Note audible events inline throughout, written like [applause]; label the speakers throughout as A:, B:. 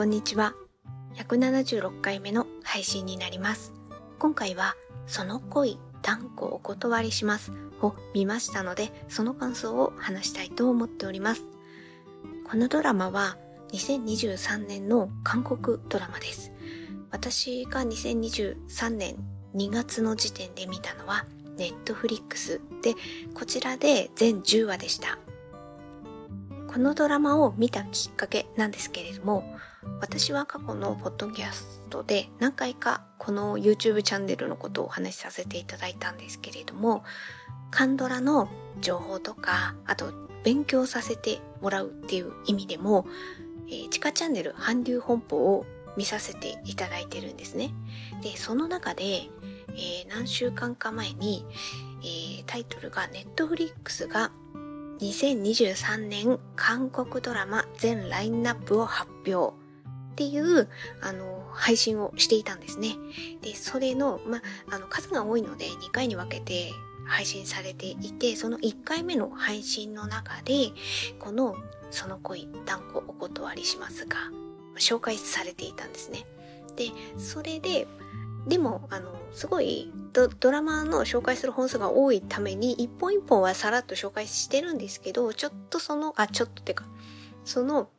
A: こんにちは。176回目の配信になります。今回は、その恋、断固お断りしますを見ましたので、その感想を話したいと思っております。このドラマは、2023年の韓国ドラマです。私が2023年2月の時点で見たのは、ネットフリックスで、こちらで全10話でした。このドラマを見たきっかけなんですけれども、私は過去のポッドキャストで何回かこの YouTube チャンネルのことをお話しさせていただいたんですけれども、カンドラの情報とか、あと勉強させてもらうっていう意味でも、えー、地下チャンネル韓流本舗を見させていただいてるんですね。で、その中で、えー、何週間か前に、えー、タイトルが Netflix が2023年韓国ドラマ全ラインナップを発表っていう、あの、配信をしていたんですね。で、それの、ま、あの、数が多いので2回に分けて配信されていて、その1回目の配信の中で、この、その恋、断固お断りしますが、紹介されていたんですね。で、それで、でも、あの、すごいド、ドラマの紹介する本数が多いために、一本一本はさらっと紹介してるんですけど、ちょっとその、あ、ちょっとてか、その、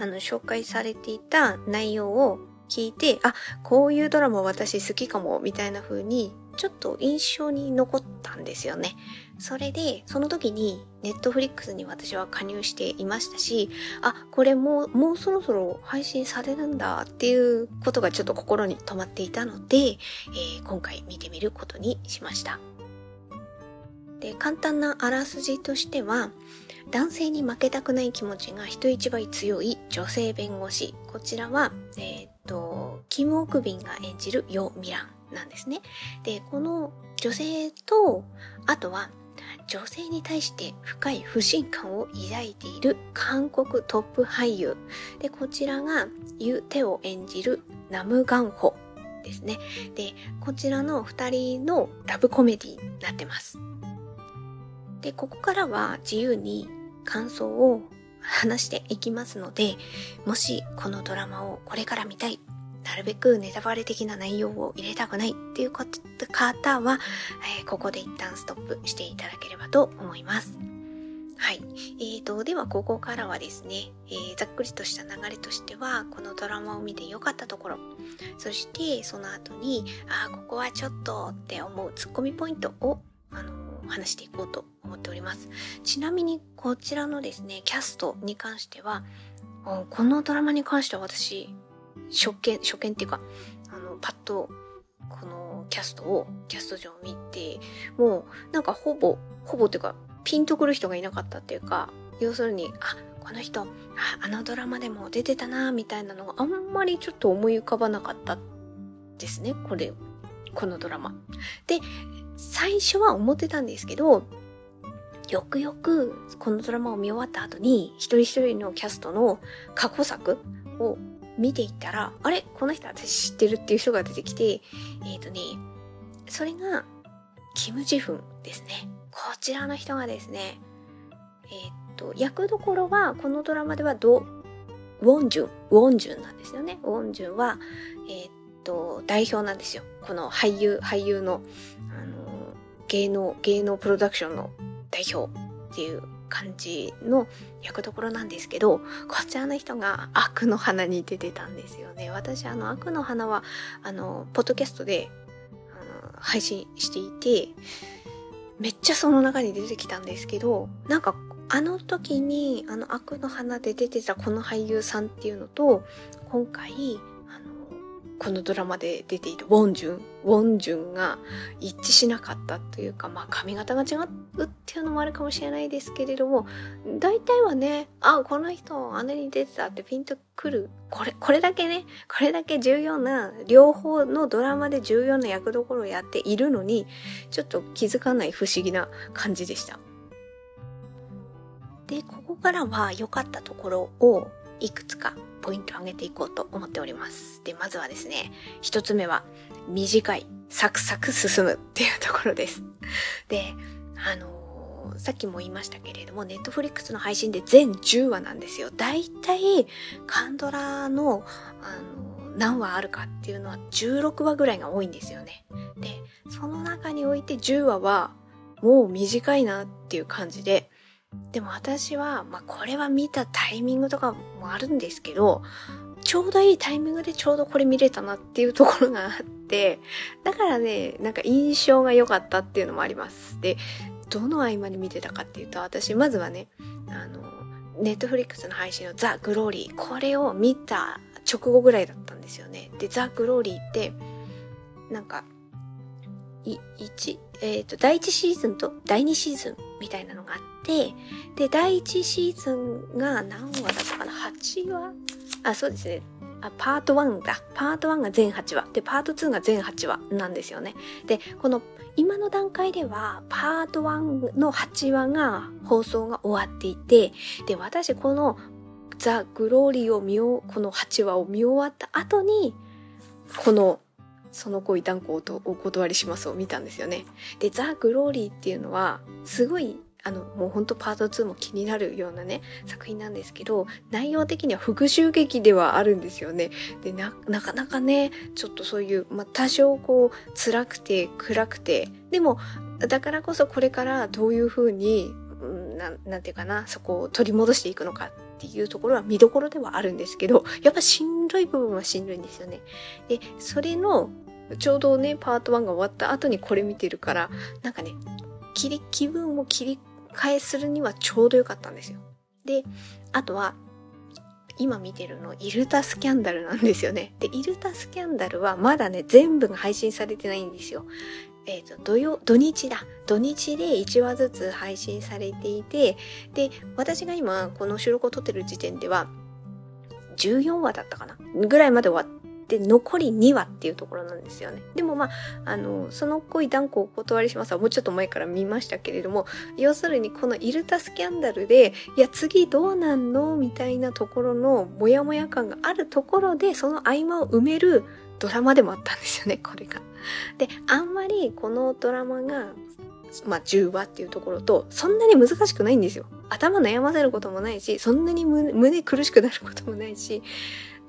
A: あの、紹介されていた内容を聞いて、あ、こういうドラマ私好きかも、みたいな風に、ちょっと印象に残ったんですよね。それで、その時に、ネットフリックスに私は加入していましたし、あ、これもう、もうそろそろ配信されるんだっていうことがちょっと心に留まっていたので、えー、今回見てみることにしました。で、簡単なあらすじとしては、男性に負けたくない気持ちが人一倍強い女性弁護士。こちらは、えっ、と、キム・オクビンが演じるヨ・ミランなんですね。で、この女性と、あとは女性に対して深い不信感を抱いている韓国トップ俳優。で、こちらがユ・テを演じるナム・ガンホですね。で、こちらの二人のラブコメディになってます。で、ここからは自由に感想を話していきますので、もしこのドラマをこれから見たい、なるべくネタバレ的な内容を入れたくないっていう方は、えー、ここで一旦ストップしていただければと思います。はい。えーと、ではここからはですね、えー、ざっくりとした流れとしては、このドラマを見て良かったところ、そしてその後に、ああ、ここはちょっとって思うツッコミポイントを、話していこうと思っております。ちなみにこちらのですね、キャストに関しては、このドラマに関しては私、初見、初見っていうか、あの、パッと、このキャストを、キャスト上を見て、もう、なんかほぼ、ほぼっていうか、ピンとくる人がいなかったっていうか、要するに、あ、この人、ああのドラマでも出てたな、みたいなのがあんまりちょっと思い浮かばなかったですね、これ、このドラマ。で、最初は思ってたんですけど、よくよくこのドラマを見終わった後に一人一人のキャストの過去作を見ていったら、あれ？この人私知ってるっていう人が出てきて、えっ、ー、とね、それが、キム・ジフンですね。こちらの人がですね、えっ、ー、と、役どころは、このドラマではド、ウォンジュン、ウォンジュンなんですよね。ウォンジュンは、えっ、ー、と、代表なんですよ。この俳優、俳優の、あの、芸能、芸能プロダクションの代表っていう感じの役どころなんですけど、こちらの人が悪の花に出てたんですよね。私、あの、悪の花は、あの、ポッドキャストで、あの、配信していて、めっちゃその中に出てきたんですけど、なんか、あの時に、あの、悪の花で出てたこの俳優さんっていうのと、今回、このドラマで出ているウォンジュン、ウォンジュンが一致しなかったというか、まあ髪型が違うっていうのもあるかもしれないですけれども、大体はね、あ、この人、姉に出てたってピンとくる。これ、これだけね、これだけ重要な、両方のドラマで重要な役どころをやっているのに、ちょっと気づかない不思議な感じでした。で、ここからは良かったところをいくつかポイントを挙げていこうと思っております。で、まずはですね、一つ目は、短い、サクサク進むっていうところです。で、あののさっきも言いましたけれども、ネットフリックスの配信で全10話なんですよ。だいたいカンドラの、あの、何話あるかっていうのは16話ぐらいが多いんですよね。で、その中において10話はもう短いなっていう感じで、でも私は、まあこれは見たタイミングとかもあるんですけど、ちょうどいいタイミングでちょうどこれ見れたなっていうところがあって、だからね、なんか印象が良かったっていうのもあります。で、どの合間に見てたかっていうと、私まずはね、あの、ネットフリックスの配信のザ・グローリー、これを見た直後ぐらいだったんですよね。で、ザ・グローリーって、なんか、い、1、えっ、ー、と、第1シーズンと第2シーズンみたいなのがあってて、で、第1シーズンが何話だったかな ?8 話？あ、そうですね。あ、パート1だ。パート1が全8話。で、パート2が全8話なんですよね。で、この、今の段階では、パート1の8話が放送が終わっていて、で、私このザ・グローリーを見よう、この8話を見終わった後に、この、その恋断固をお断りしますを見たんですよね。で、ザ・グローリーっていうのは、すごいあの、もうほんとパート2も気になるようなね、作品なんですけど、内容的には復讐劇ではあるんですよね。で、な、なかなかね、ちょっとそういう、まあ、多少こう、辛くて、暗くて、でも、だからこそこれからどういうふうに、ななんていうかな、そこを取り戻していくのかっていうところは見どころではあるんですけど、やっぱしんどい部分はしんどいんですよね。で、それの、ちょうどね、パート1が終わった後にこれ見てるから、なんかね、気分を切り替えするにはちょうどよかったんですよ。で、あとは、今見てるの、イルタスキャンダルなんですよね。で、イルタスキャンダルはまだね、全部が配信されてないんですよ。えっ、ー、と、土曜、土日だ。土日で1話ずつ配信されていて、で、私が今、この収録を撮ってる時点では、14話だったかなぐらいまで終わっで、残り2話っていうところなんですよね。でもまあ、あの、その恋断固お断りしますはもうちょっと前から見ましたけれども、要するにこのイルタスキャンダルで、いや、次どうなんのみたいなところのモヤモヤ感があるところで、その合間を埋めるドラマでもあったんですよね、[laughs] これが。で、あんまりこのドラマが、まあ、10話っていうところと、そんなに難しくないんですよ。頭悩ませることもないし、そんなに胸苦しくなることもないし、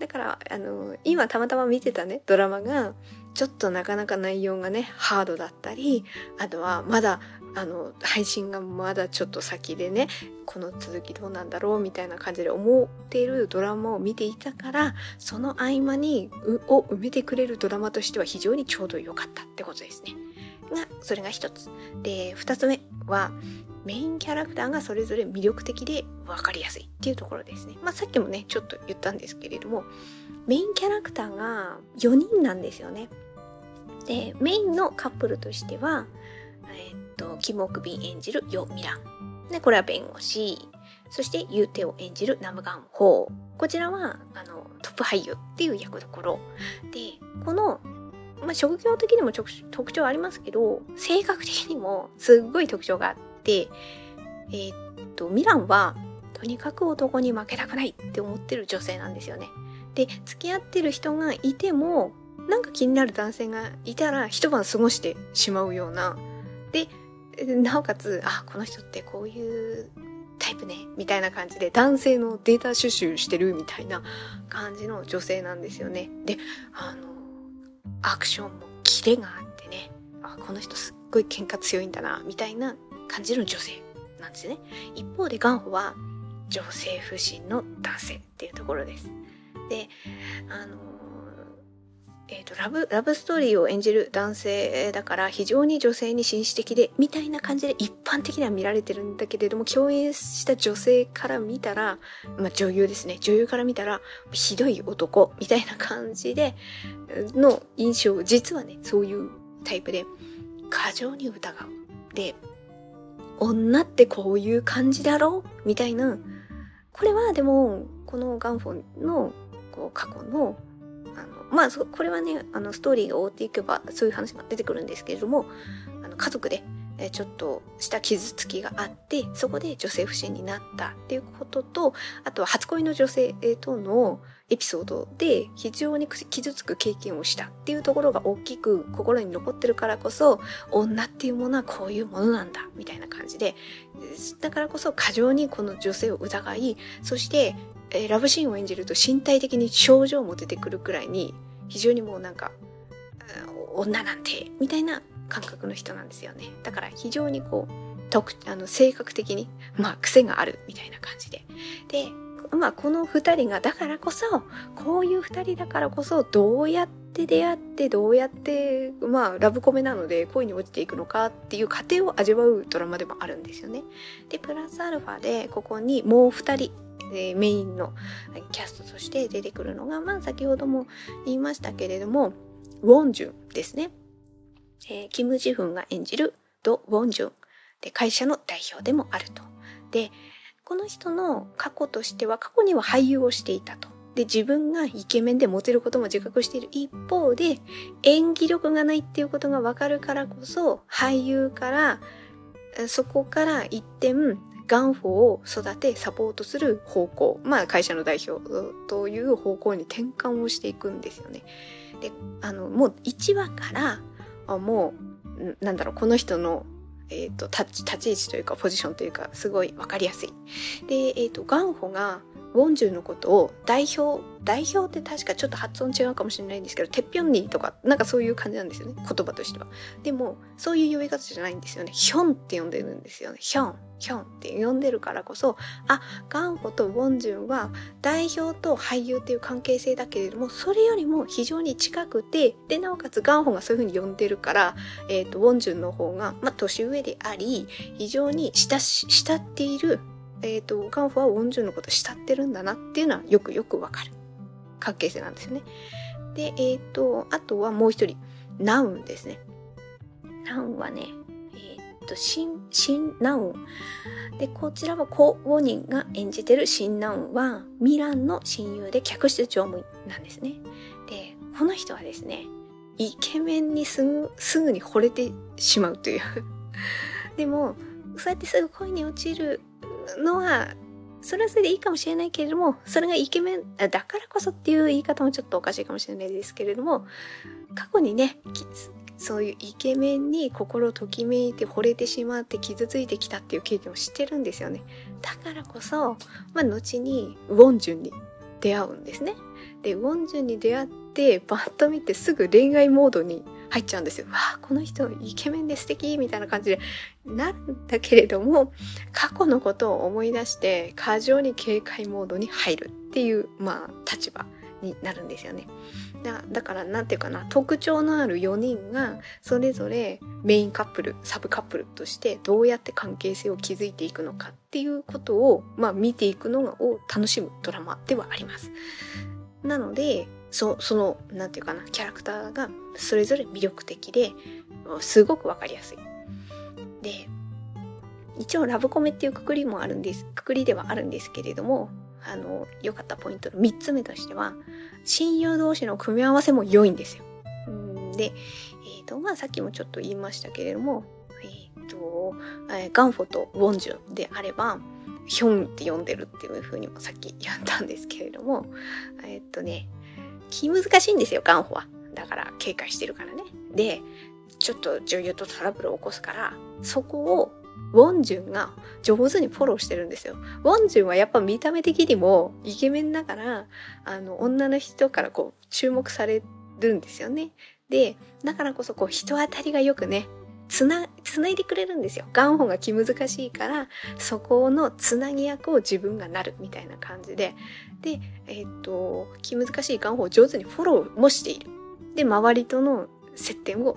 A: だから、あの、今たまたま見てたね、ドラマが、ちょっとなかなか内容がね、ハードだったり、あとはまだ、あの、配信がまだちょっと先でね、この続きどうなんだろうみたいな感じで思っているドラマを見ていたから、その合間に、を埋めてくれるドラマとしては非常にちょうど良かったってことですね。が、それが一つ。で、二つ目は、メインキャラクターがそれぞれ魅力的で分かりやすいっていうところですね。まあさっきもね、ちょっと言ったんですけれども、メインキャラクターが4人なんですよね。で、メインのカップルとしては、えー、っと、キム・オクビン演じるヨ・ミラン。で、これは弁護士。そして、ユーテを演じるナムガン・ホー。こちらは、あの、トップ俳優っていう役どころ。で、このまあ、職業的にも特徴ありますけど、性格的にもすっごい特徴があって、えー、っと、ミランは、とにかく男に負けたくないって思ってる女性なんですよね。で、付き合ってる人がいても、なんか気になる男性がいたら一晩過ごしてしまうような。で、なおかつ、あ、この人ってこういうタイプね、みたいな感じで男性のデータ収集してるみたいな感じの女性なんですよね。で、あの、アクションもキレがあってね、あ、この人すっごい喧嘩強いんだな、みたいな感じる女性なんですね。一方でガンホは女性不信の男性っていうところです。で、あのえーと、ラブラブストーリーを演じる男性だから非常に女性に紳士的でみたいな感じで一般的には見られてるんだけれども共演した女性から見たら、まあ、女優ですね女優から見たらひどい男みたいな感じでの印象実はねそういうタイプで過剰に疑うで女ってこういう感じだろ？うみたいな。これはでも、このガンフォンのこう過去の、あの、まあ、これはね、あの、ストーリーが追っていけばそういう話が出てくるんですけれども、あの、家族でえ、ちょっとした傷つきがあってそこで女性不信になったっていうこととあとは初恋の女性とのエピソードで非常に傷つく経験をしたっていうところが大きく心に残ってるからこそ女っていうものはこういうものなんだみたいな感じでだからこそ過剰にこの女性を疑いそしてラブシーンを演じると身体的に症状も出てくるくらいに非常にもうなんか女なんてみたいな感覚の人なんですよね。だから非常にこう特あの性格的にまあ癖があるみたいな感じで。でまあこの2人がだからこそこういう2人だからこそどうやって出会ってどうやってまあラブコメなので恋に落ちていくのかっていう過程を味わうドラマでもあるんですよね。でプラスアルファでここにもう2人えメインのキャストとして出てくるのが、まあ先ほども言いましたけれども、ウォンジュンですね。えー、キム・ジフンが演じるド・ウォンジュン。で、会社の代表でもあると。で、この人の過去としては、過去には俳優をしていたと。で、自分がイケメンでモテることも自覚している一方で、演技力がないっていうことがわかるからこそ、俳優から、そこから一点、ガンフォを育てサポートする方向、まあ会社の代表という方向に転換をしていくんですよね。で、あの、もう1話から、あもう、なんだろう、この人のえっ、ー、と、立ち、立ち位置というか、ポジションというか、すごいわかりやすい。で、えっ、ー、と、ガンホが、ウォンジュのことを代表、代表って確かちょっと発音違うかもしれないんですけど、テッピョンニーとか、なんかそういう感じなんですよね。言葉としては。でも、そういう呼び方じゃないんですよね。ヒョンって呼んでるんですよね。ヒョン、ヒョンって呼んでるからこそ、あ、ガンホとウォンジュンは代表と俳優っていう関係性だけれども、それよりも非常に近くて、で、なおかつガンホがそういうふうに呼んでるから、えっ、ー、と、ウォンジュンの方が、まあ、年上であり、非常に親し、慕っているえ、ー、と、カンファはウォンジュンのことを慕ってるんだなっていうのはよくよくわかる関係性なんですよね。で、えっ、ー、と、あとはもう一人、ナウンですね。ナウンはね、えっ、ー、と、シン、シンナウン。で、こちらはコ・ウォニンが演じてるシンナウンは、ミランの親友で客室乗務員なんですね。で、この人はですね、イケメンにすぐ、すぐに惚れてしまうという [laughs] でも、そうやってすぐ恋に落ちるのは、それはそれでいいかもしれないけれども、それがイケメン、だからこそっていう言い方もちょっとおかしいかもしれないですけれども、過去にね、そういうイケメンに心をときめいて惚れてしまって傷ついてきたっていう経験を知ってるんですよね。だからこそ、まあ、後にウォンジュンに出会うんですね。で、ウォンジュンに出会って、バッと見てすぐ恋愛モードに入っちゃうんですよ。わあ、この人イケメンで素敵みたいな感じでなるんだけれども、過去のことを思い出して過剰に警戒モードに入るっていう、まあ、立場になるんですよね。だだから、なんていうかな、特徴のある4人が、それぞれメインカップル、サブカップルとして、どうやって関係性を築いていくのかっていうことを、まあ、見ていくのを楽しむドラマではあります。なので、そその、なんていうかな、キャラクターがそれぞれ魅力的で、すごくわかりやすい。で、一応ラブコメっていうくくりもあるんです、くくりではあるんですけれども、あの、良かったポイントの3つ目としては、親友同士の組み合わせも良いんですよ。で、えっ、ー、と、まあさっきもちょっと言いましたけれども、えっ、ー、と、えー、ガンフォとウォンジュンであれば、ヒョンって呼んでるっていう風にもさっき言ったんですけれども、えっ、とね、気難しいんですよ、ガンホは。だから警戒してるからね。で、ちょっと女優とトラブルを起こすから、そこをウォンジュンが上手にフォローしてるんですよ。ウォンジュンはやっぱ見た目的にもイケメンだから、あの、女の人からこう注目されるんですよね。で、だからこそこう人当たりがよくね、つな、つないでくれるんですよ。ガンホが気難しいから、そこのつなぎ役を自分がなるみたいな感じで。で、えっ、と、気難しいガンホを上手にフォローもしている。で、周りとの接点を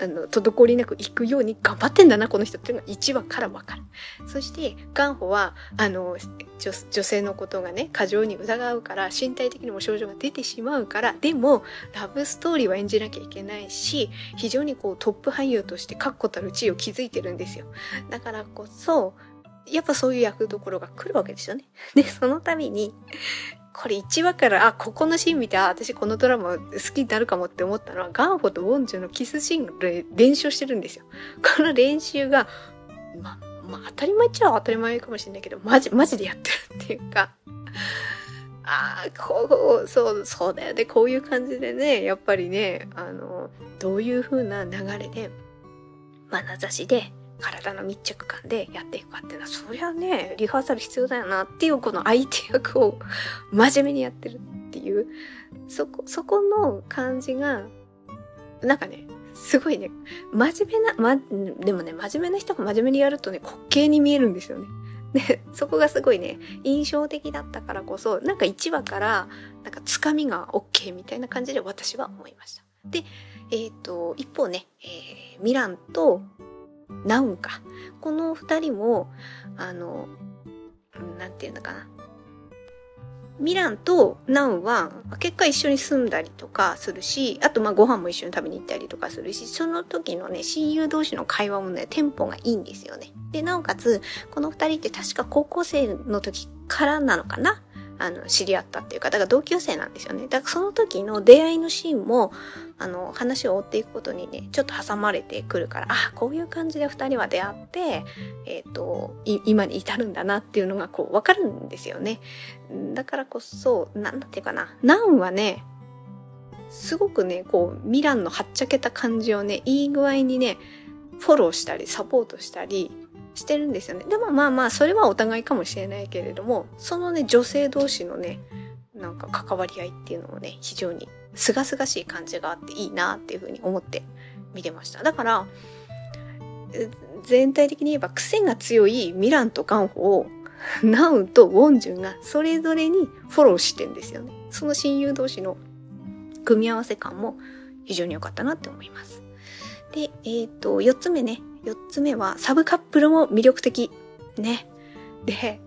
A: あの、滞りなく行くように頑張ってんだな、この人っていうのが1話からわかる。そして、ガンホは、あの、女女性のことがね、過剰に疑うから、身体的にも症状が出てしまうから、でも、ラブストーリーは演じなきゃいけないし、非常にこうトップ俳優として確固たる地位を築いてるんですよ。だからこそ、やっぱそういう役どころが来るわけですよね。で、その度に、これ1話から、あ、ここのシーン見て、あ、私このドラマ好きになるかもって思ったのは、ガンホとウォンジュのキスシーンで練習してるんですよ。[laughs] この練習が、ま、まあ、当たり前っちゃ当たり前かもしれないけど、マジ、マジでやってるっていうか、ああ、こう、そう、そうだよね。こういう感じでね、やっぱりね、あの、どういう風な流れで、眼差しで、体の密着感でやっていくかっていうのは、そりゃね、リハーサル必要だよなっていう、この相手役を [laughs] 真面目にやってるっていう、そこ、そこの感じが、なんかね、すごいね、真面目な、ま、でもね、真面目な人が真面目にやるとね、滑稽に見えるんですよね。[laughs] で、そこがすごいね、印象的だったからこそ、なんか1話から、なんかつかみが OK みたいな感じで私は思いました。で、えっ、ー、と、一方ね、えー、ミランとナウンか。この二人も、あの、なんていうのかな。ミランとナウンは結果一緒に住んだりとかするし、あとまあご飯も一緒に食べに行ったりとかするし、その時のね、親友同士の会話もね、テンポがいいんですよね。で、なおかつ、この二人って確か高校生の時からなのかなあの、知り合ったっていうか、だから同級生なんですよね。だからその時の出会いのシーンも、あの、話を追っていくことにね、ちょっと挟まれてくるから、あ、こういう感じで二人は出会って、えっ、ー、と、今に至るんだなっていうのがこう、わかるんですよね。だからこそ、なんていうかな、ナンはね、すごくね、こう、ミランのはっちゃけた感じをね、いい具合にね、フォローしたり、サポートしたり、してるんですよね。でもまあまあ、それはお互いかもしれないけれども、そのね、女性同士のね、なんか関わり合いっていうのもね、非常に清々しい感じがあっていいなっていうふうに思って見てました。だから、全体的に言えば癖が強いミランとガンホをナウンとウォンジュンがそれぞれにフォローしてんですよね。その親友同士の組み合わせ感も非常に良かったなって思います。で、えっ、ー、と、四つ目ね。四つ目は、サブカップルも魅力的。ね。で、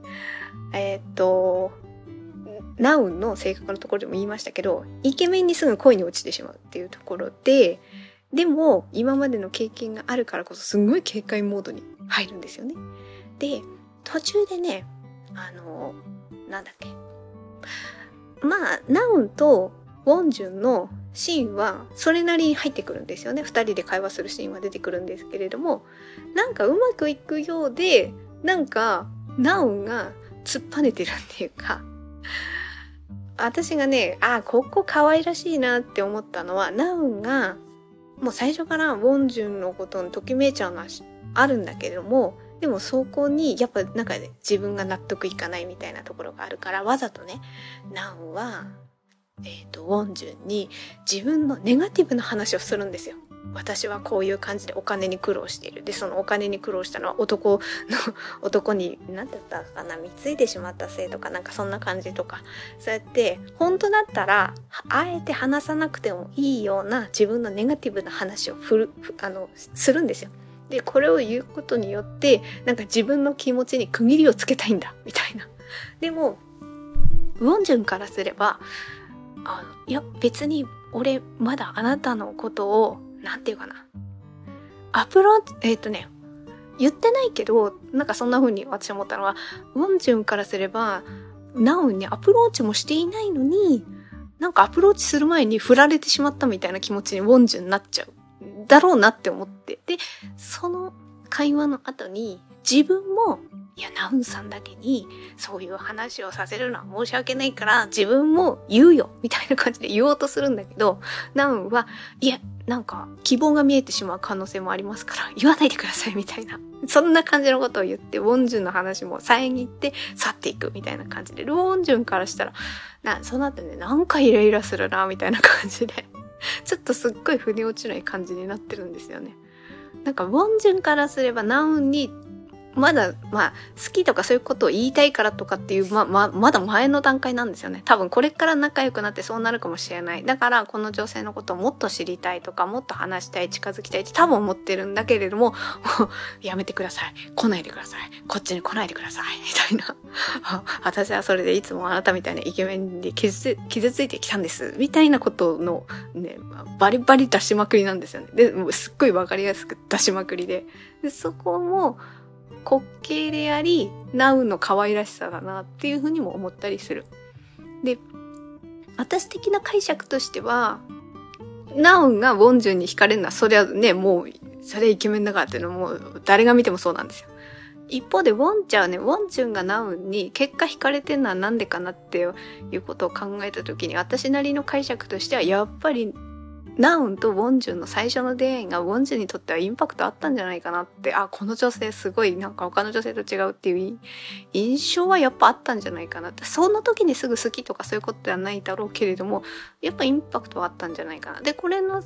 A: えっ、と、ナウンの性格のところでも言いましたけど、イケメンにすぐ恋に落ちてしまうっていうところで、でも、今までの経験があるからこそ、すんごい警戒モードに入るんですよね。で、途中でね、あの、なんだっけ。まあ、ナウンとウォンジュンのシーンはそれなりに入ってくるんですよね。二人で会話するシーンは出てくるんですけれども、なんかうまくいくようで、なんか、ナウンが突っぱねてるっていうか、私がね、あ、ここ可愛らしいなって思ったのは、ナウンが、もう最初からウォンジュンのことにときめいちゃうのはあるんだけれども、でもそこにやっぱなんかね、自分が納得いかないみたいなところがあるから、わざとね、ナウンはえ、ー、と、ウォンジュンに自分のネガティブな話をするんですよ。私はこういう感じでお金に苦労している。で、そのお金に苦労したのは男の、[laughs] 男に、なんて言ったかな、貢いでしまったせいとか、なんかそんな感じとか、そうやって、本当だったら、あえて話さなくてもいいような自分のネガティブな話を振る、あの、するんですよ。で、これを言うことによって、なんか自分の気持ちに区切りをつけたいんだ、みたいな。でも、ウォンジュンからすれば、あの、いや、別に俺まだあなたのことを、なんていうかな。アプローチ、えっ、ー、とね、言ってないけど、なんかそんな風に私思ったのは、ウォンジュンからすれば、ナウンにアプローチもしていないのに、なんかアプローチする前に振られてしまったみたいな気持ちにウォンジュンになっちゃう。だろうなって思って。で、その会話の後に自分もいや、ナウンさんだけにそういう話をさせるのは申し訳ないから自分も言うよみたいな感じで言おうとするんだけど、[laughs] ナウンは、いや、なんか希望が見えてしまう可能性もありますから言わないでくださいみたいな。[laughs] そんな感じのことを言って、ウォンジュンの話も遮って去っていくみたいな感じで、ウォンジュンからしたら、な、その後ね、なんかイライラするな、みたいな感じで、[laughs] ちょっとすっごい腑に落ちない感じになってるんですよね。なんか、ウォンジュンからすればナウンにまだ、まあ、好きとかそういうことを言いたいからとかっていう、ま、ま、まだ前の段階なんですよね。多分これから仲良くなってそうなるかもしれない。だから、この女性のことをもっと知りたいとか、もっと話したい、近づきたいって多分思ってるんだけれども、[laughs] やめてください。来ないでください。こっちに来ないでください。みたいな。[laughs] 私はそれでいつもあなたみたいなイケメンで傷傷ついてきたんです。みたいなことのね、バリバリ出しまくりなんですよね。で、もうすっごいわかりやすく出しまくりで。で、そこも、滑稽であり、ナウの可愛らしさだなっていうふうにも思ったりする。で、私的な解釈としては、ナウンがウォンジュンに惹かれるのは、そりゃね、もう、それイケメンだからっていうのはもう、誰が見てもそうなんですよ。一方でウォンチャはね、ウォンチュンがナウンに結果惹かれてんのはなんでかなっていうことを考えた時に私なりの解釈としてはやっぱりナウンとウォンジュンの最初の出会いがウォンジュンにとってはインパクトあったんじゃないかなって、あ、この女性すごいなんか他の女性と違うっていう印象はやっぱあったんじゃないかなって。その時にすぐ好きとかそういうことではないだろうけれども、やっぱインパクトはあったんじゃないかな。で、これの、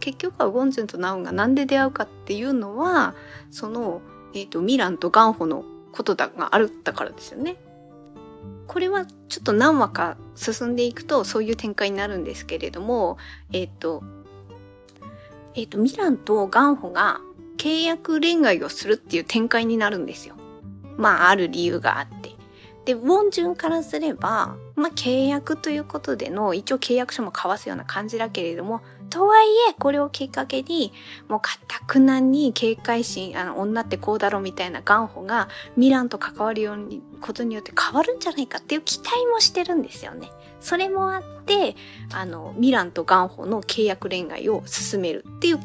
A: 結局はウォンジュンとナウンがなんで出会うかっていうのは、その、えっ、ー、と、ミランとガンホのことだがあるったからですよね。これはちょっと何話か進んでいくとそういう展開になるんですけれども、えっ、ー、と、えっ、ー、と、ミランとガンホが契約恋愛をするっていう展開になるんですよ。まあ、ある理由があって。で、ウォンジュンからすれば、まあ、契約ということでの、一応契約書も交わすような感じだけれども、とはいえ、これをきっかけに、もう、かたくなに警戒心、あの、女ってこうだろみたいなガンホが、ミランと関わるように、ことによって変わるんじゃないかっていう期待もしてるんですよね。それもあって、あの、ミランとガンホの契約恋愛を進めるっていう、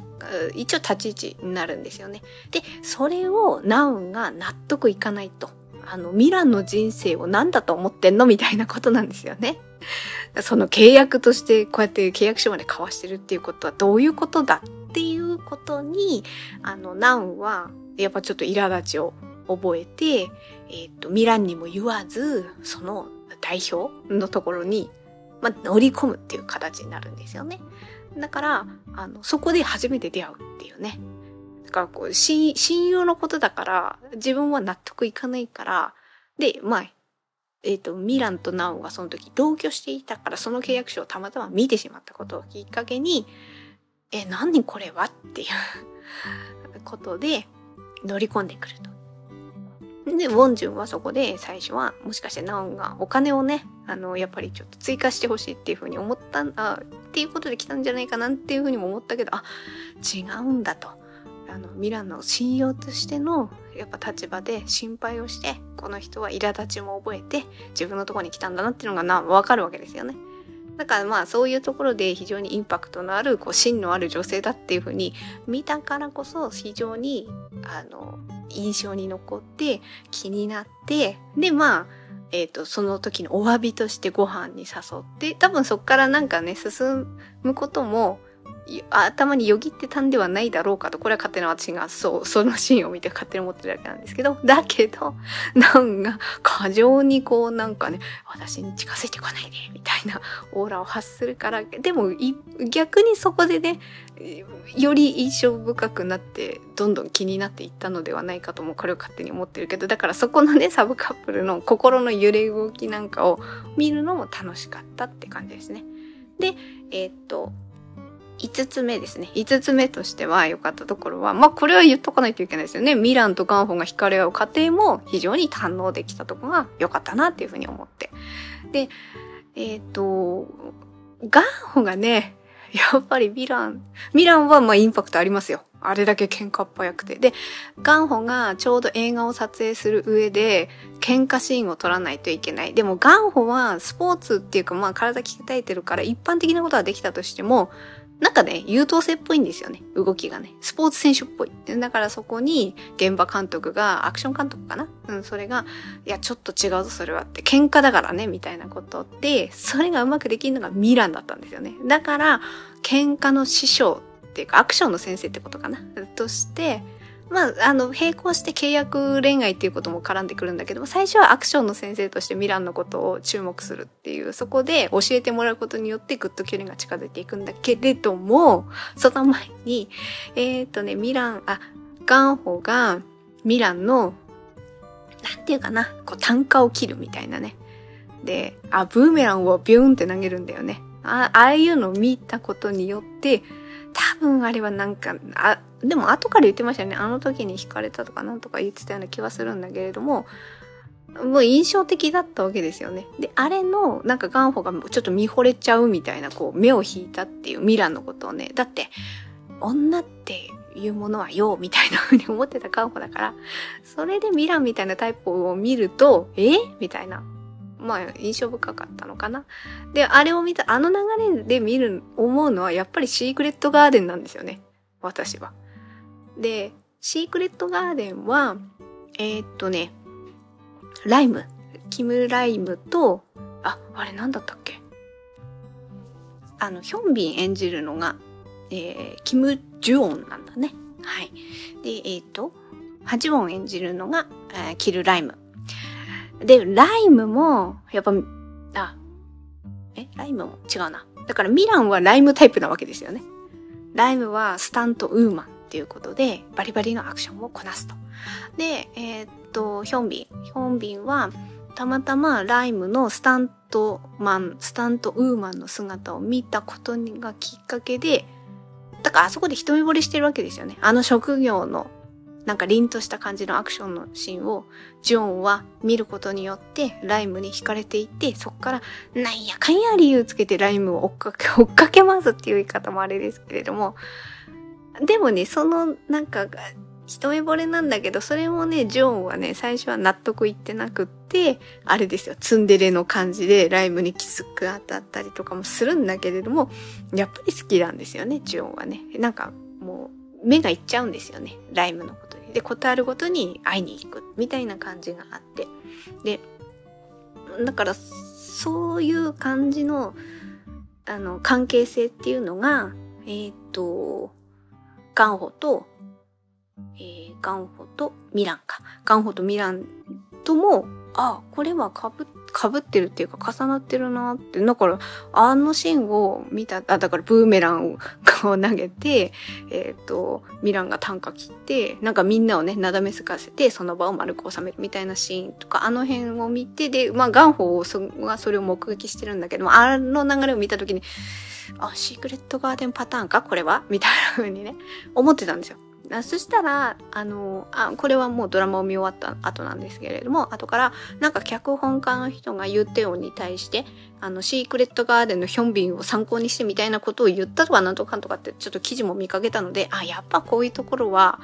A: 一応立ち位置になるんですよね。で、それをナウンが納得いかないと。あの、ミランの人生を何だと思ってんの？みたいなことなんですよね。[laughs] その契約としてこうやって契約書まで交わしてるっていうことはどういうことだっていうことに、あの、ナウンはやっぱちょっと苛立ちを覚えて、えっ、ー、と、ミランにも言わず、その代表のところに、まあ、乗り込むっていう形になるんですよね。だから、あの、そこで初めて出会うっていうね。だからこう、親友のことだから、自分は納得いかないから、で、まあ、え、ー、と、ミランとナオがその時同居していたから、その契約書をたまたま見てしまったことをきっかけに、え、何これは？っていうことで乗り込んでくると。で、ウォンジュンはそこで最初は、もしかしてナオンがお金をね、あの、やっぱりちょっと追加してほしいっていうふうに思った、あ、っていうことで来たんじゃないかなっていうふうにも思ったけど、あ、違うんだと。あの、ミランの信用としてのやっぱ立場で心配をしてこの人は苛立ちも覚えて自分のとこに来たんだなっていうのがな分かるわけですよね。だからまあそういうところで非常にインパクトのあるこう芯のある女性だっていうふうに見たからこそ非常にあの印象に残って気になってでまあえっ、ー、とその時のお詫びとしてご飯に誘って多分そっからなんかね進むことも頭によぎってたんではないだろうかと、これは勝手な私が、そう、[laughs] そのシーンを見て勝手に思ってるだけなんですけど、だけど、[laughs] なんか、過剰にこうなんかね、私に近づいてこないで、みたいなオーラを発するから、でも、逆にそこでね、より印象深くなって、どんどん気になっていったのではないかとも、これを勝手に思ってるけど、だからそこのね、サブカップルの心の揺れ動きなんかを見るのも楽しかったって感じですね。で、えー、っと、5つ目ですね。5つ目としては良かったところは、まあこれは言っとかないといけないですよね。ミランとガンホが惹かれ合う過程も非常に堪能できたところが良かったなっていうふうに思って。で、えっ、ー、と、ガンホがね、やっぱりミラン、ミランはまあインパクトありますよ。あれだけ喧嘩っぽくて。で、ガンホがちょうど映画を撮影する上で、喧嘩シーンを撮らないといけない。でもガンホはスポーツっていうかまあ体鍛えてるから一般的なことはできたとしても、なんかね、優等生っぽいんですよね。動きがね。スポーツ選手っぽい。だからそこに現場監督が、アクション監督かな？うん、それが、いや、ちょっと違うぞ、それはって。喧嘩だからね、みたいなことで、それがうまくできるのがミランだったんですよね。だから、喧嘩の師匠っていうか、アクションの先生ってことかな？として、まあ、あの、並行して契約恋愛っていうことも絡んでくるんだけども、最初はアクションの先生としてミランのことを注目するっていう、そこで教えてもらうことによってぐっと距離が近づいていくんだけれども、その前に、えっ、ー、とね、ミラン、あ、ガンホがミランの、なんていうかな、こう単価を切るみたいなね。で、あ、ブーメランをビューンって投げるんだよね。あああいうのを見たことによって、多分あれはなんか、あ、でも後から言ってましたよね。あの時に惹かれたとかなんとか言ってたような気はするんだけれども、もう印象的だったわけですよね。で、あれの、なんかガンホがちょっと見惚れちゃうみたいな、こう、目を引いたっていうミランのことをね。だって、女っていうものはよ、みたいな風に思ってたカンホだから、それでミランみたいなタイプを見ると、え？みたいな。まあ、印象深かったのかな。で、あれを見た、あの流れで見る、思うのは、やっぱりシークレットガーデンなんですよね。私は。で、シークレットガーデンは、えー、っとね、ライム。キム・ライムと、あ、あれなんだったっけ？あの、ヒョンビン演じるのが、えー、キム・ジュオンなんだね。はい。で、えっ、と、ハジウォン演じるのが、えー、キル・ライム。で、ライムも、やっぱ、あ、え、ライムも違うな。だからミランはライムタイプなわけですよね。ライムはスタントウーマンていうことで、バリバリのアクションをこなすと。で、えー、っと、ヒョンビン。ヒョンビンは、たまたまライムのスタントマン、スタントウーマンの姿を見たことがきっかけで、だからあそこで一目惚れしてるわけですよね。あの職業のなんか凛とした感じのアクションのシーンをジョンは見ることによってライムに惹かれていって、そこからなんやかんや理由つけてライムを追っかけ、追っかけますっていう言い方もあれですけれども、でもね、そのなんか一目惚れなんだけど、それもね、ジョンはね、最初は納得いってなくって、あれですよ、ツンデレの感じでライムにキスく当たったりとかもするんだけれども、やっぱり好きなんですよね、ジョンはね。なんかもう、目がいっちゃうんですよね、ライムのことで。で、ことあるごとに会いに行く、みたいな感じがあって。で、だから、そういう感じの、あの、関係性っていうのが、えっ、ー、と、ガンホとえー、ガンホとミランか。ガンホとミランとも、あ、これはかぶ、かぶってるっていうか重なってるなって。だから、あのシーンを見た、あ、だからブーメランを投げて、えっ、ー、と、ミランが短歌切って、なんかみんなをね、なだめすかせて、その場を丸く収めるみたいなシーンとか、あの辺を見て、で、まあ、ガンホがそれを目撃してるんだけど、あの流れを見たときに、あ、シークレットガーデンパターンか？これは？みたいな風にね、思ってたんですよ。そしたら、あの、あ、これはもうドラマを見終わった後なんですけれども、後から、なんか脚本家の人がユテオンに対して、あの、シークレットガーデンのヒョンビンを参考にしてみたいなことを言ったとかなんとかんとかってちょっと記事も見かけたので、あ、やっぱこういうところは、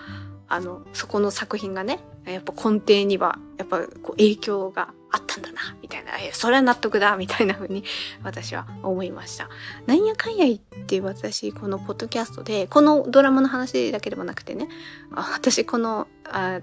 A: あの、そこの作品がね、やっぱ根底には、やっぱこう影響があったんだな、みたいな、それは納得だ、みたいな風に私は思いました。なんやかんや言って私、このポッドキャストで、このドラマの話だけでもなくてね、私この、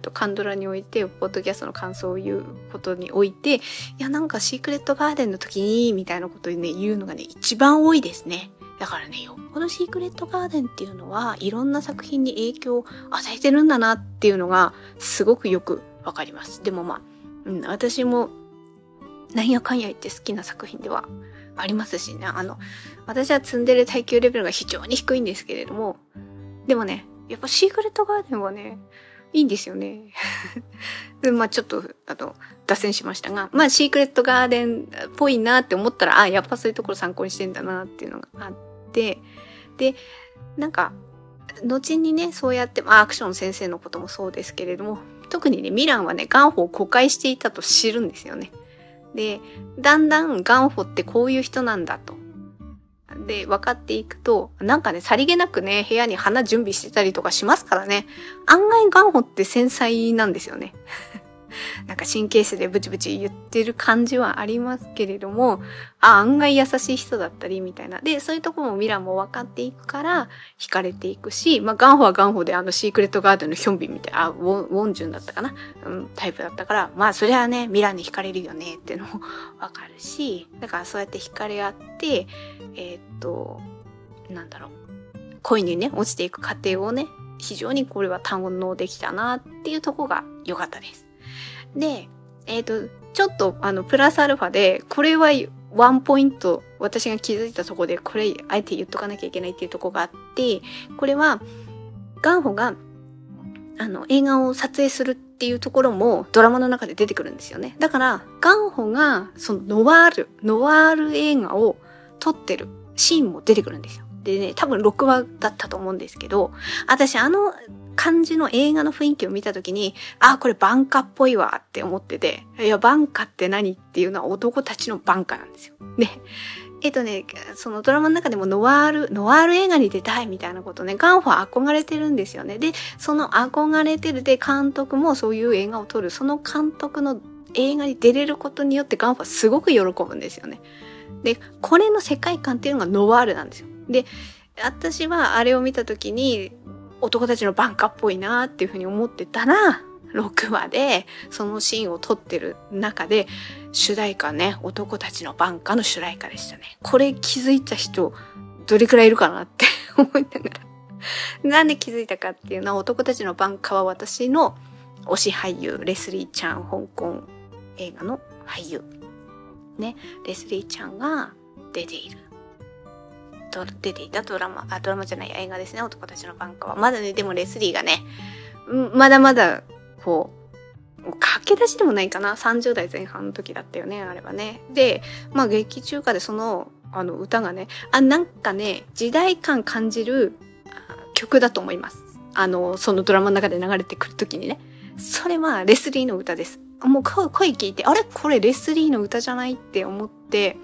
A: とカンドラにおいて、ポッドキャストの感想を言うことにおいて、いや、なんかシークレットガーデンの時に、みたいなことをね、言うのがね、一番多いですね。だからね、よっぽどシークレットガーデンっていうのは、いろんな作品に影響を与えてるんだなっていうのが、すごくよくわかります。でもまあ、うん、私も、なんやかんや言って好きな作品ではありますしね。あの、私は積んでる耐久レベルが非常に低いんですけれども、でもね、やっぱシークレットガーデンはね、いいんですよね。[laughs] まあちょっと、あの、脱線しましたが、まあシークレットガーデンっぽいなって思ったら、あ、やっぱそういうところ参考にしてんだなっていうのがあって、で、なんか、後にね、そうやって、まあアクション先生のこともそうですけれども、特にね、ミランはね、ガンホを誤解していたと知るんですよね。で、だんだんガンホってこういう人なんだと。で、分かっていくと、なんかね、さりげなくね、部屋に花準備してたりとかしますからね、案外ガンホって繊細なんですよね。なんか神経質でブチブチ言ってる感じはありますけれども、あ、案外優しい人だったりみたいな。で、そういうとこもミラも分かっていくから、惹かれていくし、まあ、ガンホはガンホであのシークレットガーデンのヒョンビンみたいな、あ、ウォン、ウォンジュンだったかな、うん、タイプだったから、まあ、それはね、ミラに惹かれるよねっていうのも [laughs] 分かるし、だからそうやって惹かれ合って、えー、っと、なんだろう。恋にね、落ちていく過程をね、非常にこれは堪能できたなっていうとこが良かったです。で、えっ、ー、と、ちょっとあの、プラスアルファで、これはワンポイント、私が気づいたとこで、これ、あえて言っとかなきゃいけないっていうとこがあって、これは、ガンホが、あの、映画を撮影するっていうところもドラマの中で出てくるんですよね。だから、ガンホが、そのノワール、ノワール映画を撮ってるシーンも出てくるんですよ。でね、多分6話だったと思うんですけど、私あの感じの映画の雰囲気を見たときに、あ、これバンカっぽいわって思ってて、いや、バンカって何っていうのは男たちのバンカなんですよ。で、えっとね、そのドラマの中でもノワール、ノワール映画に出たいみたいなことね、ガンホは憧れてるんですよね。で、その憧れてるで、監督もそういう映画を撮る、その監督の映画に出れることによってガンホはすごく喜ぶんですよね。で、これの世界観っていうのがノワールなんですよ。で、私はあれを見た時に、男たちのバンカっぽいなっていうふうに思ってたら、6話でそのシーンを撮ってる中で主題歌ね男たちのバンカの主題歌でしたね。これ気づいた人どれくらいいるかなって [laughs] 思いながら。なんで気づいたかっていうのは男たちのバンカは私の推し俳優レスリーちゃん香港映画の俳優ねレスリーちゃんが出ている。と出ていたドラマあドラマじゃない映画ですね男たちのバンカーはまだねでもレスリーがねまだまだこう、駆け出しでもないかな。30代前半の時だったよね、あれはね。で、まあ劇中歌でその、あの歌がね、あ、なんかね、時代感感じる曲だと思います。あの、そのドラマの中で流れてくる時にね。それはレスリーの歌です。もう声聞いて、あれ？これレスリーの歌じゃない？って思って、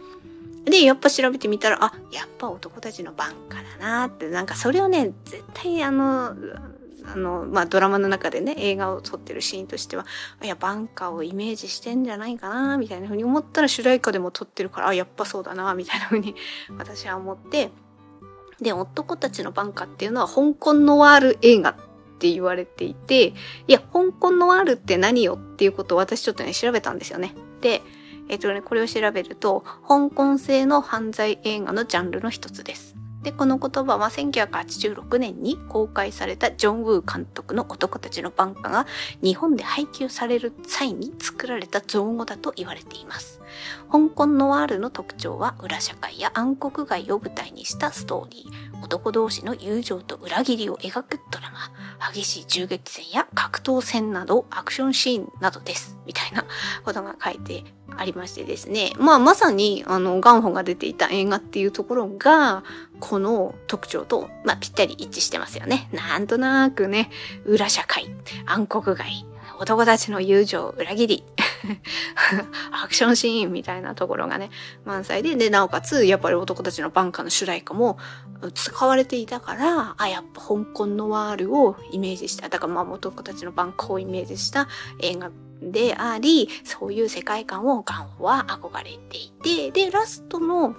A: で、やっぱ調べてみたら、あ、やっぱ男たちの番歌だなって、なんかそれをね、絶対あの、あの、まあ、ドラマの中でね、映画を撮ってるシーンとしては、いや、バンカーをイメージしてんじゃないかな、みたいな風に思ったら主題歌でも撮ってるから、あ、やっぱそうだな、みたいな風に [laughs] 私は思って、で、男たちのバンカーっていうのは香港ノワール映画って言われていて、いや、香港ノワールって何よっていうことを私ちょっとね、調べたんですよね。で、えっ、とね、これを調べると、香港製の犯罪映画のジャンルの一つです。で、この言葉は1986年に公開されたジョン・ウー監督の男たちのバンカが日本で配給される際に作られた造語だと言われています。香港ノワールの特徴は裏社会や暗黒街を舞台にしたストーリー、男同士の友情と裏切りを描くドラマ、激しい銃撃戦や格闘戦などアクションシーンなどです。みたいなことが書いてありましてですね。まあまさにあのガンホが出ていた映画っていうところがこの特徴と、まあ、ぴったり一致してますよね。なんとなくね、裏社会、暗黒街、男たちの友情、裏切り、[laughs] アクションシーンみたいなところがね、満載で、で、なおかつ、やっぱり男たちのバンカーの主題歌も使われていたから、あ、やっぱ香港のワールをイメージした、だからまあ男たちのバンカーをイメージした映画であり、そういう世界観をガンホは憧れていて、で、ラストの、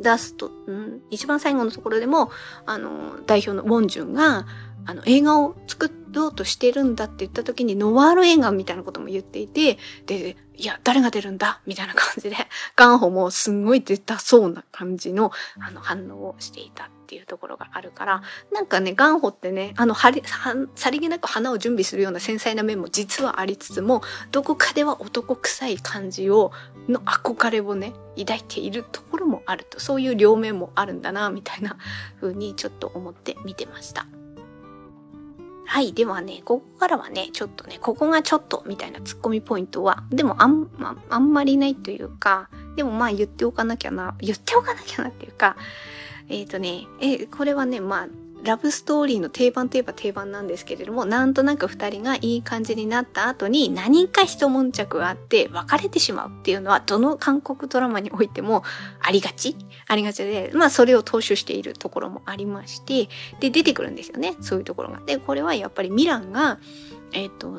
A: ラスト、ん、一番最後のところでも、あの、代表のウォンジュンが、あの、映画を作ろうとしてるんだって言った時に、ノワール映画みたいなことも言っていて、で、いや、誰が出るんだ？みたいな感じで、ガンホもすんごい出たそうな感じの、あの、反応をしていたっていうところがあるから、なんかね、ガンホってね、あの、はり、はさりげなく花を準備するような繊細な面も実はありつつも、どこかでは男臭い感じを、の憧れをね、抱いているところもあると、そういう両面もあるんだな、みたいな風にちょっと思って見てました。はい。ではね、ここからはね、ちょっとね、ここがちょっとみたいなツッコミポイントは、でもあん、まあんまりないというか、でもまあ言っておかなきゃな、言っておかなきゃなっていうか、えっ、ー、とね、えこれはね、まあ、ラブストーリーの定番といえば定番なんですけれども、なんとなく二人がいい感じになった後に何か一悶着があって別れてしまうっていうのは、どの韓国ドラマにおいてもありがちありがちで、まあそれを踏襲しているところもありまして、で、出てくるんですよね。そういうところが。で、これはやっぱりミランが、えっ、ー、と、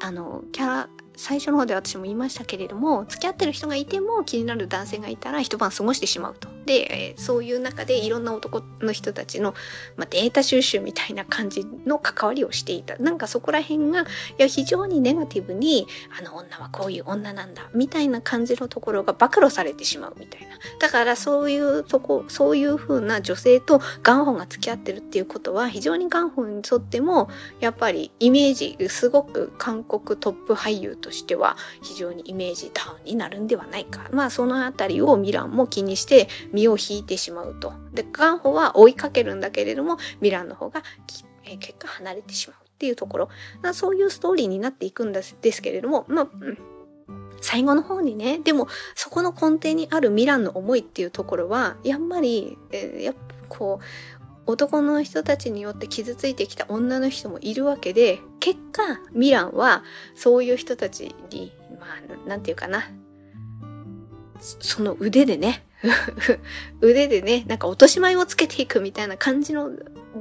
A: あの、キャラ、最初の方で私も言いましたけれども付き合ってる人がいても気になる男性がいたら一晩過ごしてしまうと。で、え、そういう中でいろんな男の人たちの、まあ、データ収集みたいな感じの関わりをしていた。なんかそこら辺がいや非常にネガティブにあの女はこういう女なんだみたいな感じのところが暴露されてしまうみたいな。だからそういうとこそういう風な女性とガンホンが付き合ってるっていうことは非常にガンホンにとってもやっぱりイメージすごく韓国トップ俳優ととしては非常にイメージダウンになるんではないか。まあそのあたりをミランも気にして身を引いてしまうと。で、ガンホは追いかけるんだけれども、ミランの方が、え、結果離れてしまうっていうところ。そういうストーリーになっていくんですですけれども、まあ、うん最後の方にね、でもそこの根底にあるミランの思いっていうところは、やっぱり、えー、やっぱこう、男の人たちによって傷ついてきた女の人もいるわけで、結果、ミランはそういう人たちに、まあ、なんていうかな、その腕でね、[laughs] 腕でね、なんか落とし前をつけていくみたいな感じの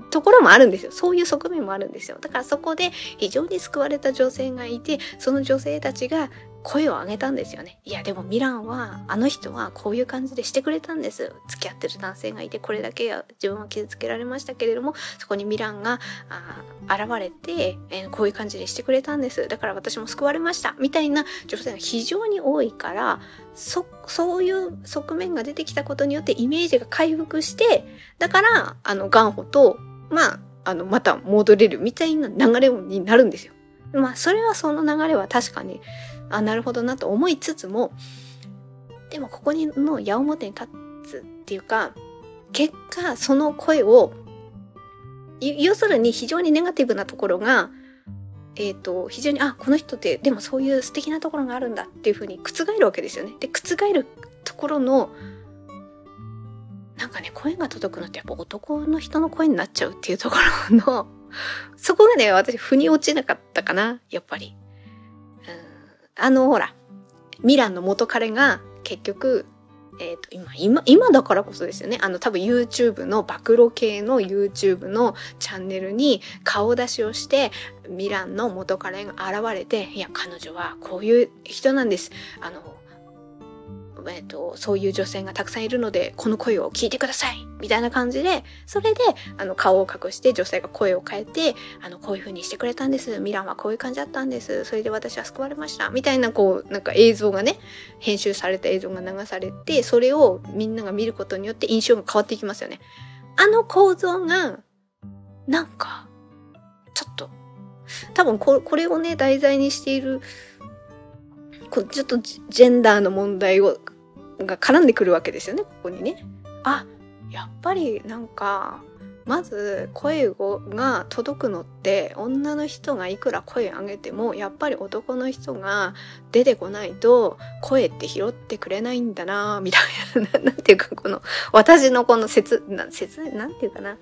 A: ところもあるんですよ。そういう側面もあるんですよ。だからそこで非常に救われた女性がいて、その女性たちが声を上げたんですよね。いや、でもミランは、あの人はこういう感じでしてくれたんです。付き合ってる男性がいて、これだけ自分は傷つけられましたけれども、そこにミランがあ現れて、えー、こういう感じでしてくれたんです。だから私も救われました。みたいな女性が非常に多いから、そ、そういう側面が出てきたことによってイメージが回復して、だから、あの、ガンホと、まあ、あの、また戻れるみたいな流れになるんですよ。まあ、それはその流れは確かにあなるほどなと思いつつもでもここにの矢面に立つっていうか結果その声を要するに非常にネガティブなところがえっ、ー、と非常にあこの人ってでもそういう素敵なところがあるんだっていうふうに覆るわけですよね。で覆るところのなんかね声が届くのってやっぱ男の人の声になっちゃうっていうところのそこがね私腑に落ちなかったかなやっぱり。あの、ほら、ミランの元彼が結局、えっ、ー、と、今、今、今だからこそですよね。あの、多分 YouTube の暴露系の YouTube のチャンネルに顔出しをして、ミランの元彼が現れて、いや、彼女はこういう人なんです。あの、えっと、そういう女性がたくさんいるので、この声を聞いてくださいみたいな感じで、それで、あの、顔を隠して女性が声を変えて、あの、こういう風にしてくれたんです。ミランはこういう感じだったんです。それで私は救われました。みたいな、こう、なんか映像がね、編集された映像が流されて、それをみんなが見ることによって印象が変わっていきますよね。あの構造が、なんか、ちょっと、多分ここれをね、題材にしているこ、ちょっとジェンダーの問題をが絡んでくるわけですよねここにね。あやっぱりなんかまず声が届くのって女の人がいくら声上げてもやっぱり男の人が出てこないと声って拾ってくれないんだなみたいな [laughs] なんていうかこの私のこの説な説なんていうかな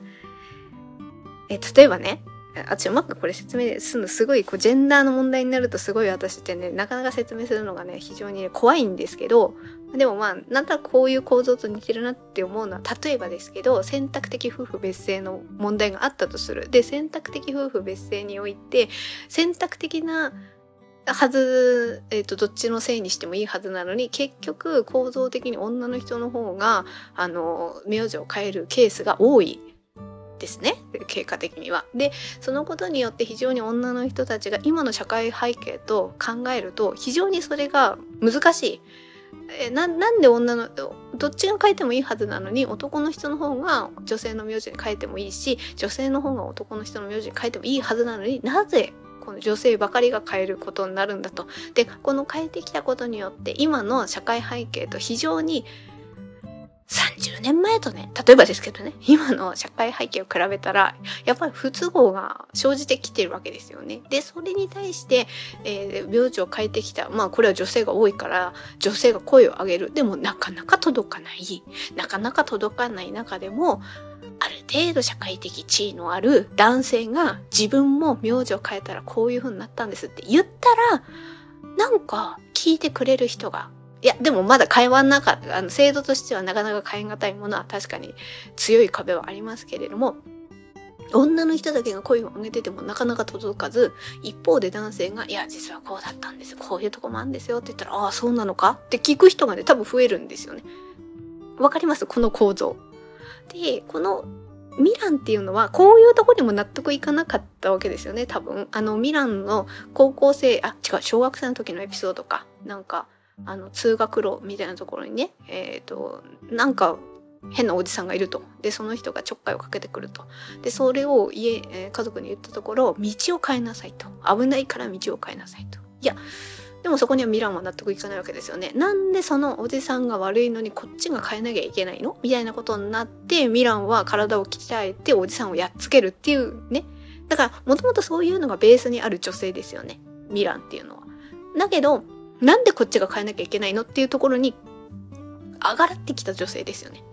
A: え例えばねあちうまくこれ説明するのすごいこうジェンダーの問題になるとすごい私ってねなかなか説明するのがね非常に、怖いんですけどでもまあなんとなくこういう構造と似てるなって思うのは例えばですけど選択的夫婦別姓の問題があったとするで選択的夫婦別姓において選択的なはず、えっ、ー、と、どっちのせいにしてもいいはずなのに、結局、構造的に女の人の方が、あの、名字を変えるケースが多いですね経過的には。でそのことによって非常に女の人たちが今の社会背景と考えると非常にそれが難しい。えななんで女のどっちが変えてもいいはずなのに男の人の方が女性の名字に変えてもいいし女性の方が男の人の名字に変えてもいいはずなのになぜこの女性ばかりが変えることになるんだと。でこの変えてきたことによって今の社会背景と非常に30年前とね、例えばですけどね、今の社会背景を比べたら、やっぱり不都合が生じてきてるわけですよね。で、それに対して、えー、病状を変えてきた。まあ、これは女性が多いから、女性が声を上げる。でも、なかなか届かない。なかなか届かない中でも、ある程度社会的地位のある男性が自分も名字を変えたらこういう風になったんですって言ったら、なんか聞いてくれる人がいや、でもまだ変わんなかった。あの、制度としてはなかなか変え難いものは確かに強い壁はありますけれども、女の人だけが声を上げててもなかなか届かず、一方で男性が、いや、実はこうだったんです。こういうとこもあるんですよって言ったら、ああ、そうなのか？って聞く人がね、多分増えるんですよね。わかります？この構造。で、このミランっていうのは、こういうとこにも納得いかなかったわけですよね、多分。あの、ミランの高校生、あ、違う、小学生の時のエピソードか。なんか、あの通学路みたいなところにね、えっ、ー、となんか変なおじさんがいるとでその人がちょっかいをかけてくるとでそれを家、家族に言ったところ道を変えなさいと危ないから道を変えなさいといやでもそこにはミランは納得いかないわけですよね。なんでそのおじさんが悪いのにこっちが変えなきゃいけないの？みたいなことになってミランは体を鍛えておじさんをやっつけるっていうね。だからもともとそういうのがベースにある女性ですよね。ミランっていうのは。だけどなんでこっちが変えなきゃいけないのっていうところに上がってきた女性ですよね。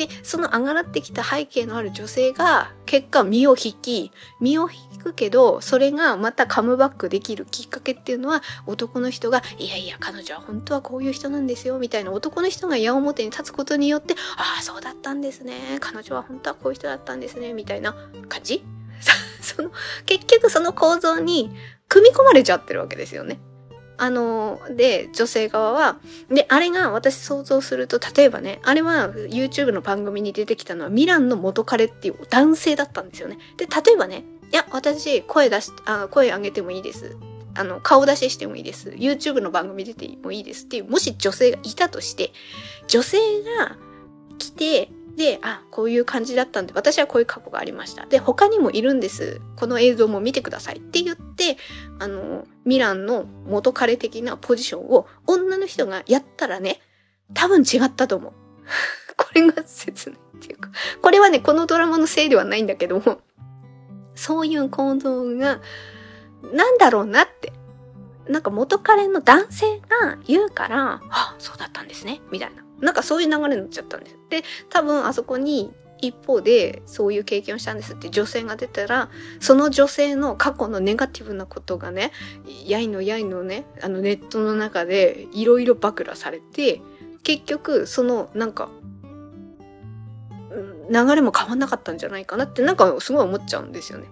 A: で、その上がってきた背景のある女性が、結果身を引き、身を引くけど、それがまたカムバックできるきっかけっていうのは、男の人が、いやいや、彼女は本当はこういう人なんですよ、みたいな男の人が矢面に立つことによって、ああ、そうだったんですね。彼女は本当はこういう人だったんですね、みたいな感じ？[laughs] その、結局その構造に組み込まれちゃってるわけですよね。あの、で、女性側は、で、あれが私想像すると、例えばね、あれは YouTube の番組に出てきたのはミランの元彼っていう男性だったんですよね。で、例えばね、いや、私、声出し、あ声上げてもいいです。あの、顔出ししてもいいです。YouTube の番組出てもいいですっていう、もし女性がいたとして、女性が来て、で、あ、こういう感じだったんで、私はこういう過去がありました。で、他にもいるんです。この映像も見てくださいって言って、あの、ミランの元彼的なポジションを女の人がやったらね、多分違ったと思う。[laughs] これが切ないっていうか、これはね、このドラマのせいではないんだけども、そういう行動が、なんだろうなって。なんか元彼の男性が言うから、あ、そうだったんですね、みたいな。なんかそういう流れになっちゃったんです。で、多分あそこに一方でそういう経験をしたんですって女性が出たら、その女性の過去のネガティブなことがね、やいのやいのね、あのネットの中でいろいろ暴露されて、結局そのなんか、流れも変わんなかったんじゃないかなってなんかすごい思っちゃうんですよね。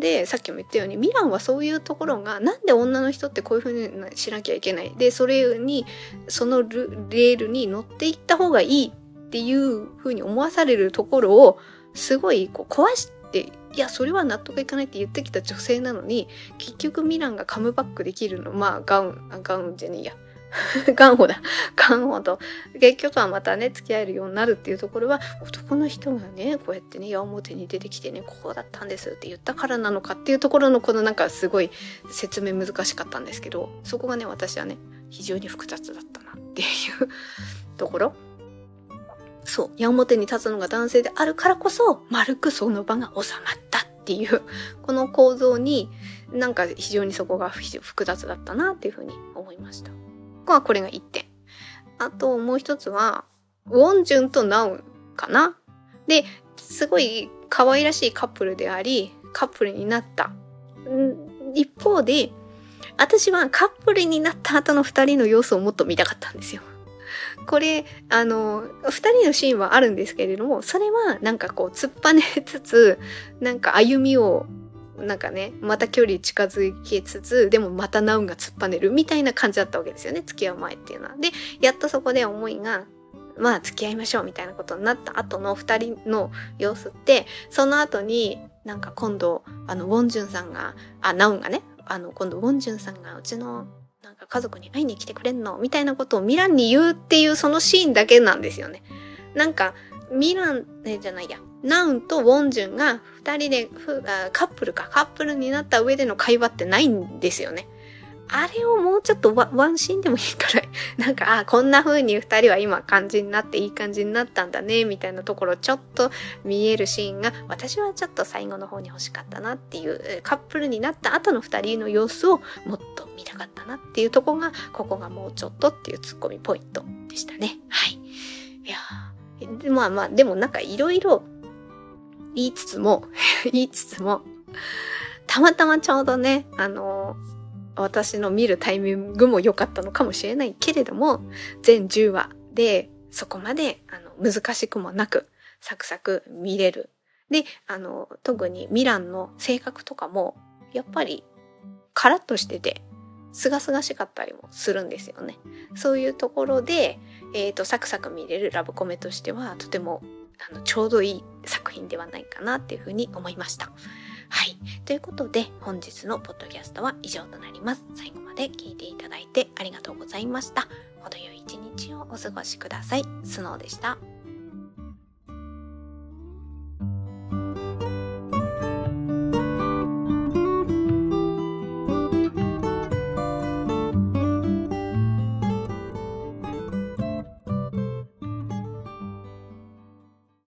A: でさっきも言ったようにミランはそういうところがなんで女の人ってこういうふうにしなきゃいけない？でそれにそのレールに乗っていった方がいいっていうふうに思わされるところをすごいこう壊していやそれは納得いかないって言ってきた女性なのに結局ミランがカムバックできるの。まあガウンガウンじゃねえや。ガンホだ。ガンホと、結局はまたね、付き合えるようになるっていうところは、男の人がね、こうやってね、矢面に出てきてね、ここだったんですって言ったからなのかっていうところの、このなんかすごい説明難しかったんですけど、そこがね、私はね、非常に複雑だったなっていうところ。そう、矢面に立つのが男性であるからこそ、丸くその場が収まったっていう、この構造に、なんか非常にそこが複雑だったなっていうふうに思いました。はこれが1点。あともう一つは、ウォンジュンとナウンかな。で、すごい可愛らしいカップルであり、カップルになった。一方で、私はカップルになった後の二人の様子をもっと見たかったんですよ。これ、あの、二人のシーンはあるんですけれども、それはなんかこう突っぱねつつ、なんか歩みをなんかね、また距離近づけつつ、でもまたナウンが突っぱねるみたいな感じだったわけですよね、付き合う前っていうのは。で、やっとそこで思いが、まあ付き合いましょうみたいなことになった後の二人の様子って、その後になんか今度、あの、ウォンジュンさんが、あ、ナウンがね、あの、今度ウォンジュンさんがうちのなんか家族に会いに来てくれんのみたいなことをミランに言うっていうそのシーンだけなんですよね。なんか、ミラン、じゃないや、ナウンとウォンジュンが二人でカップルか、カップルになった上での会話ってないんですよね。あれをもうちょっとワンシーンでもいいから、[laughs] なんか、あこんな風に二人は今感じになっていい感じになったんだね、みたいなところちょっと見えるシーンが、私はちょっと最後の方に欲しかったなっていう、カップルになった後の二人の様子をもっと見たかったなっていうとこが、ここがもうちょっとっていうツッコミポイントでしたね。はい。いやまあまあ、でもなんかいろいろ言いつつも [laughs] 言いつつも、たまたまちょうどね、あの、私の見るタイミングも良かったのかもしれないけれども、全10話でそこまであの難しくもなく、サクサク見れる。で、あの、特にミランの性格とかも、やっぱりカラッとしてて、すがすがしかったりもするんですよね。そういうところで、えっ、ー、と、サクサク見れるラブコメとしては、とてもあのちょうどいい作品ではないかなっていうふうに思いました。はい。ということで、本日のポッドキャストは以上となります。最後まで聞いていただいてありがとうございました。程よい一日をお過ごしください。スノーでした。